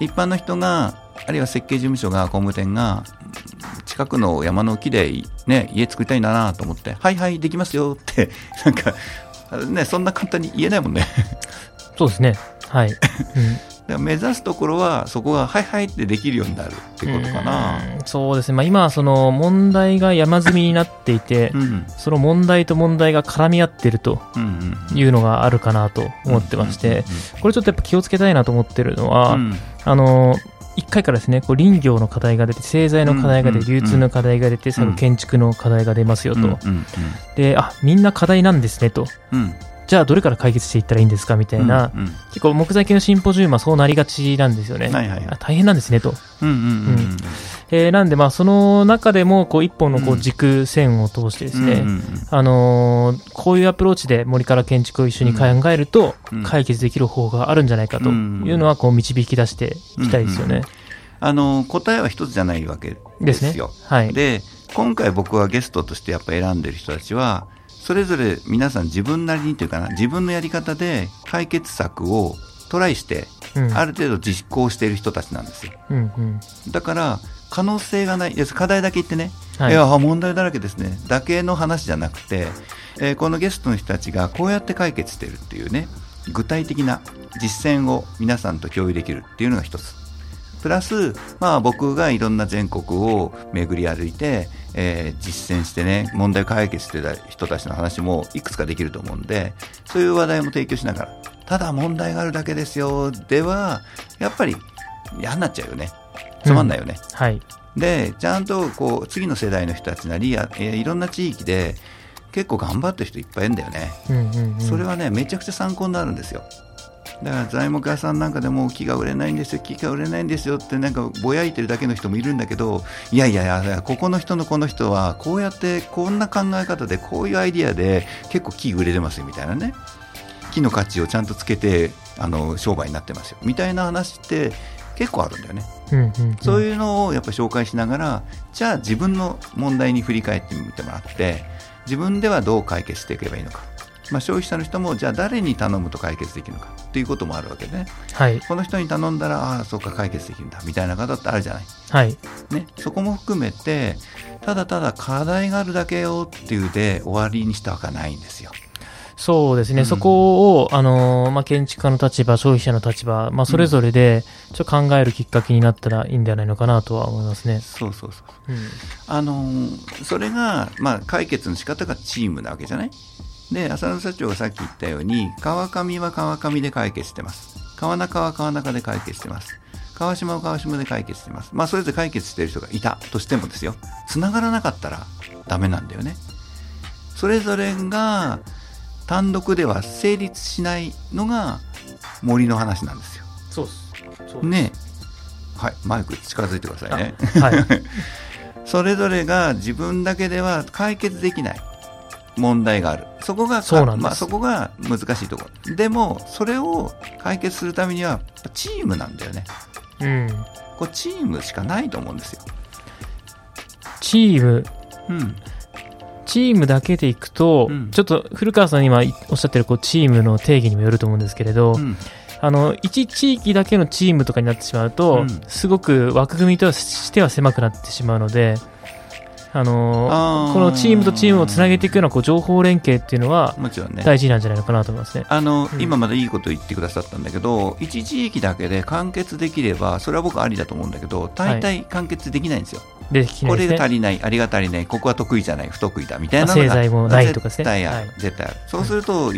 一般の人があるいは設計事務所が工務店が近くの山の木で、ね、家作りたいんだなと思ってはいはいできますよって (laughs) なんかねそんな簡単に言えないもんね。そうですね。はい、(laughs) うん、目指すところはそこがはいはいってできるようになるってことかな。そうですね、まあ、今その問題が山積みになっていて、うん、その問題と問題が絡み合ってるというのがあるかなと思ってましてこれちょっとやっぱ気をつけたいなと思ってるのは、うん、あの1回からですね、こう林業の課題が出て、製材の課題が出て、流通の課題が出て、建築の課題が出ますよと。で、あ、みんな課題なんですねと。じゃあどれから解決していったらいいんですかみたいな、うんうん、結構木材系のシンポジウムはそうなりがちなんですよね。はいはい、大変なんですねと。えー、なんで、まあ、その中でも、こう、一本のこう軸線を通してですね、うんあのー、こういうアプローチで森から建築を一緒に考えると、解決できる方があるんじゃないかというのは、こう、導き出していきたいですよね。あの答えは一つじゃないわけですよ。ですね、はい、で今回僕はゲストとしてやっぱ選んでる人たちはそれぞれ皆さん自分なりにというかな自分のやり方で解決策をトライして、ある程度実行している人たちなんですよ。うんうん、だから可能性がない。課題だけ言ってね、はい、いや問題だらけですね。だけの話じゃなくて、えー、このゲストの人たちがこうやって解決してるっていうね具体的な実践を皆さんと共有できるっていうのが一つプラス、まあ、僕がいろんな全国を巡り歩いて、えー、実践してね問題を解決してた人たちの話もいくつかできると思うんでそういう話題も提供しながらただ問題があるだけですよではやっぱり嫌になっちゃうよね。つまんないよね。うん、はい。でちゃんとこう次の世代の人たちなりやいろんな地域で結構頑張ってる人いっぱいいるんだよね、うんうんうん、それはねめちゃくちゃ参考になるんですよだから材木屋さんなんかでも木が売れないんですよ木が売れないんですよってなんかぼやいてるだけの人もいるんだけどいやいやいやここの人のこの人はこうやってこんな考え方でこういうアイディアで結構木売れてますよみたいなね。木の価値をちゃんとつけてあの商売になってますよ。みたいな話って結構あるんだよね、うんうんうん、そういうのをやっぱ紹介しながらじゃあ自分の問題に振り返ってみてもらって自分ではどう解決していけばいいのか、まあ、消費者の人もじゃあ誰に頼むと解決できるのかっていうこともあるわけでね、はい、この人に頼んだらああそうか解決できるんだ。みたいな方ってあるじゃない、はい。ね、そこも含めてただただ課題があるだけよっていうで終わりにしたわけはないんですよ。そうですね、うん、そこを、あのまあ、建築家の立場、消費者の立場、まあ、それぞれでちょっと考えるきっかけになったらいいんではないのかなとは思いますね。そうそうそう。う。ん、あのそれが、まあ、解決の仕方がチームなわけじゃないで、浅野社長がさっき言ったように、川上は川上で解決してます。川中は川中で解決してます。川島は川島で解決してます。まあ、それぞれ解決してる人がいたとしてもですよ、繋がらなかったらダメなんだよね。それぞれが、単独では成立しないのが森の話なんですよ。そうですねはいマイク近づいてくださいね。はい、(laughs) それぞれが自分だけでは解決できない問題がある。そこがそまあ、そこが難しいとこ。ろでもそれを解決するためにはチームなんだよね。うん、これチームしかないと思うんですよ。チーム、うん、チームだけでいくと、うん、ちょっと古川さん今おっしゃってるこうチームの定義にもよると思うんですけれど、うん、あの一地域だけのチームとかになってしまうと、うん、すごく枠組みとしては狭くなってしまうので、あのこのチームとチームをつなげていくようなこう情報連携っていうのは大事なんじゃないのかなと思いますね。あの、うん、今までいいこと言ってくださったんだけど一地域だけで完結できればそれは僕ありだと思うんだけど大体完結できないんですよ。はい。できない、ね、これが足りない、ありが足りない、ここは得意じゃない、不得意だみたいなのが製もないとかね。絶対ある、はい、絶対ある。そうすると、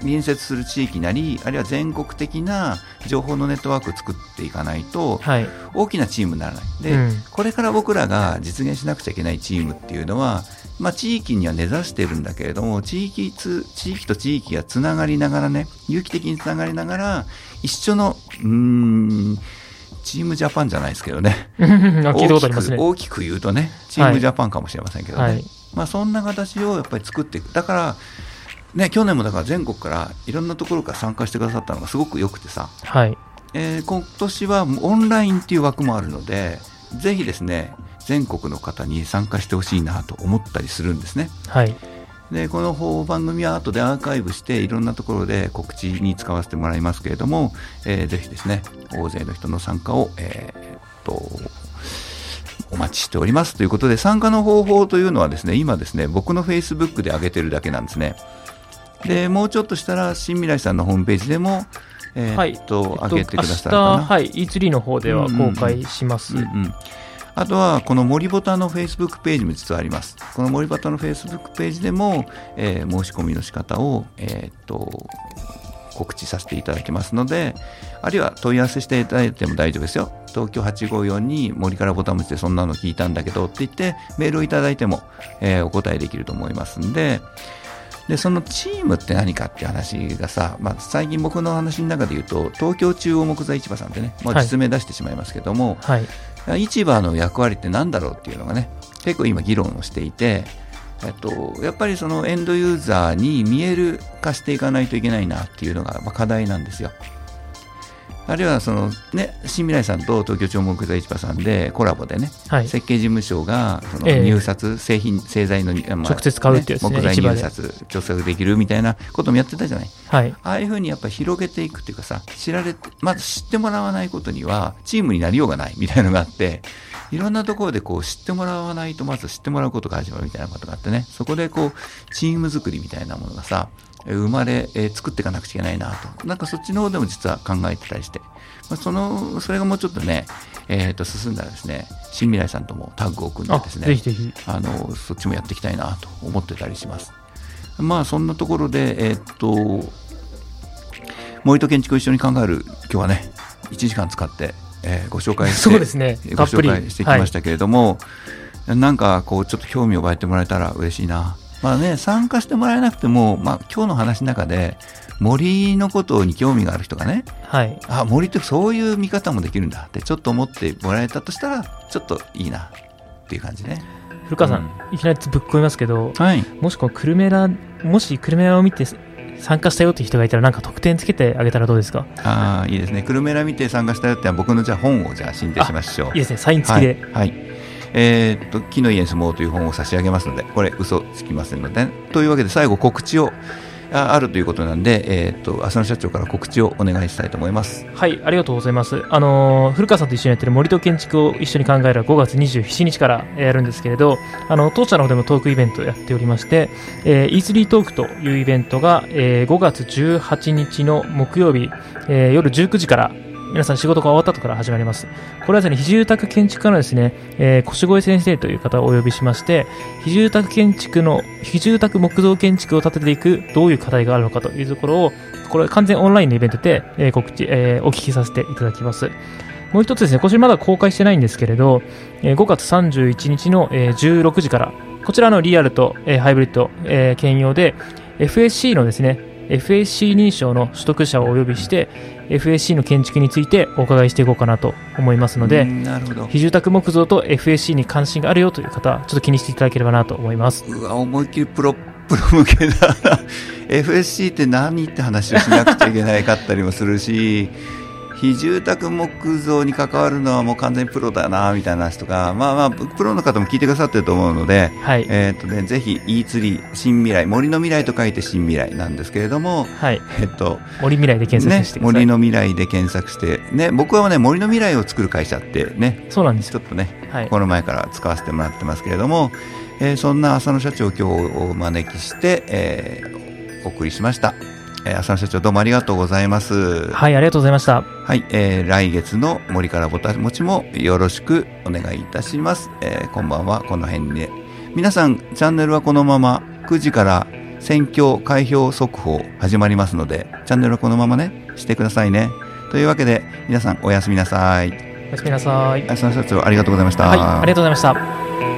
隣接する地域なり、あるいは全国的な情報のネットワークを作っていかないと、はい、大きなチームにならない。で、うん、これから僕らが実現しなくちゃいけないチームっていうのは、まあ、地域には根ざしてるんだけれども、地域つ、地域と地域がつながりながらね、有機的につながりながら、一緒の、うん、チームジャパンじゃないですけどね。(laughs) 大きく、ね、大きく言うとねチームジャパンかもしれませんけどね、はい、まあ、そんな形をやっぱり作っていくだからね、去年もだから全国からいろんなところから参加してくださったのがすごくよくてさ、はい。えー、今年はオンラインっていう枠もあるのでぜひですね全国の方に参加してほしいなと思ったりするんですね。はい。でこの番組は後でアーカイブしていろんなところで告知に使わせてもらいますけれども、えー、ぜひですね大勢の人の参加を、えー、っとお待ちしておりますということで参加の方法というのはですね今ですね僕のフェイスブックで上げてるだけなんですね。でもうちょっとしたら新未来さんのホームページでもえー、っと、はい、上げてくださるかな、はい、E3 の方では公開します、うんうんうんうんあとはこの森ボタのフェイスブックページも実はあります。この森ボタのフェイスブックページでも、えー、申し込みの仕方を、えー、っと告知させていただきますので、あるいは問い合わせしていただいても大丈夫ですよ。東京854に森からボタン持ちでそんなの聞いたんだけどって言ってメールをいただいても、えー、お答えできると思いますんで、で、そのチームって何かっていう話がさ、まあ、最近僕の話の中で言うと、東京中央木材市場さんってね、まあ、実名出してしまいますけども、はい、市場の役割って何だろうっていうのがね結構今議論をしていて、えっと、やっぱりそのエンドユーザーに見える化していかないといけないなっていうのが課題なんですよ。あるいはその、ね、新未来さんと東京町木材市場さんでコラボでね、はい、設計事務所がその入札、えー、製品製材の、まあ、直接買うってやつ、ね、木材入札調整できるみたいなこともやってたじゃない、はい、ああいうふうにやっぱ広げていくっていうかさ知られてまず知ってもらわないことにはチームになりようがないみたいなのがあっていろんなところでこう知ってもらわないとまず知ってもらうことが始まるみたいなことがあってね。そこでこうチーム作りみたいなものがさ生まれ、えー、作っていかなくちゃいけないなと。なんかそっちの方でも実は考えてたりして。まあ、そのそれがもうちょっとね、えー、と進んだらですね新未来さんともタッグを組んでですねぜひぜひ。あのそっちもやっていきたいなと思ってたりします。まあそんなところでえっ、ー、と森と建築を一緒に考える今日はね1時間使って、えー、ご紹介してそうですね。ご紹介してきましたけれども、はい、なんかこうちょっと興味を湧いてもらえたら嬉しいなまあね参加してもらえなくても、まあ、今日の話の中で森のことに興味がある人がね、はい、あ森ってそういう見方もできるんだってちょっと思ってもらえたとしたらちょっといいなっていう感じね。古川さん、うん、いきなりぶっ込みますけど、はい、もしこのクルメラもしクルメラを見て参加したよっていう人がいたらなんか特典つけてあげたらどうですか？ああいいですね。クルメラ見て参加したよって僕のじゃあ本をじゃあ申請しましょう。いいですね。サイン付きで。はい、はい、えー、っと木の家に住もうという本を差し上げますのでこれ嘘つきませんのでというわけで最後告知をあるということなんで、えー、っと浅野社長から告知をお願いしたいと思います。はいありがとうございます。あの古川さんと一緒にやってる森と建築を一緒に考える5月27日からやるんですけれどあの当社の方でもトークイベントをやっておりまして、えー、E3 トークというイベントが、えー、5月18日の木曜日、えー、夜19時から皆さん仕事が終わった後から始まります。これはですね、非住宅建築家のですね、えー、越越先生という方をお呼びしまして、非住宅建築の、非住宅木造建築を建てていく、どういう課題があるのかというところを、これ完全オンラインのイベントで、えー、告知、えー、お聞きさせていただきます。もう一つですね、こちらまだ公開してないんですけれど、えー、5月31日の、えー、16時から、こちらのリアルと、えー、ハイブリッド、えー、兼用で、FSC のですね、FSC 認証の取得者をお呼びして FSC の建築についてお伺いしていこうかなと思いますので非住宅木造と FSC に関心があるよという方ちょっと気にしていただければなと思います。うわ思いっきりプロ (laughs) プロ向けだ FSC って何って話をしなくちゃいけないかったりもするし非住宅木造に関わるのはもう完全にプロだなみたいな話とか、まあまあ、プロの方も聞いてくださってると思うので、はい、えっ、とね、ぜひ E3、新未来、森の未来と書いて新未来なんですけれども、はい、えっ、と、森未来で検索して、ね、森の未来で検索して、ね、僕はね、森の未来を作る会社ってね、そうなんですちょっとね、はい、この前から使わせてもらってますけれども、えー、そんな浅野社長を今日お招きして、えー、お送りしました。えー、浅野社長どうもありがとうございます。はい、ありがとうございました。はい、えー、来月の森からぼたもちもよろしくお願いいたします。えー、こんばんは、この辺で。皆さん、チャンネルはこのまま9時から選挙開票速報始まりますので、チャンネルはこのままね、してくださいね。というわけで、皆さんおやすみなさい。おやすみなさい。浅野社長、ありがとうございました。はい、ありがとうございました。した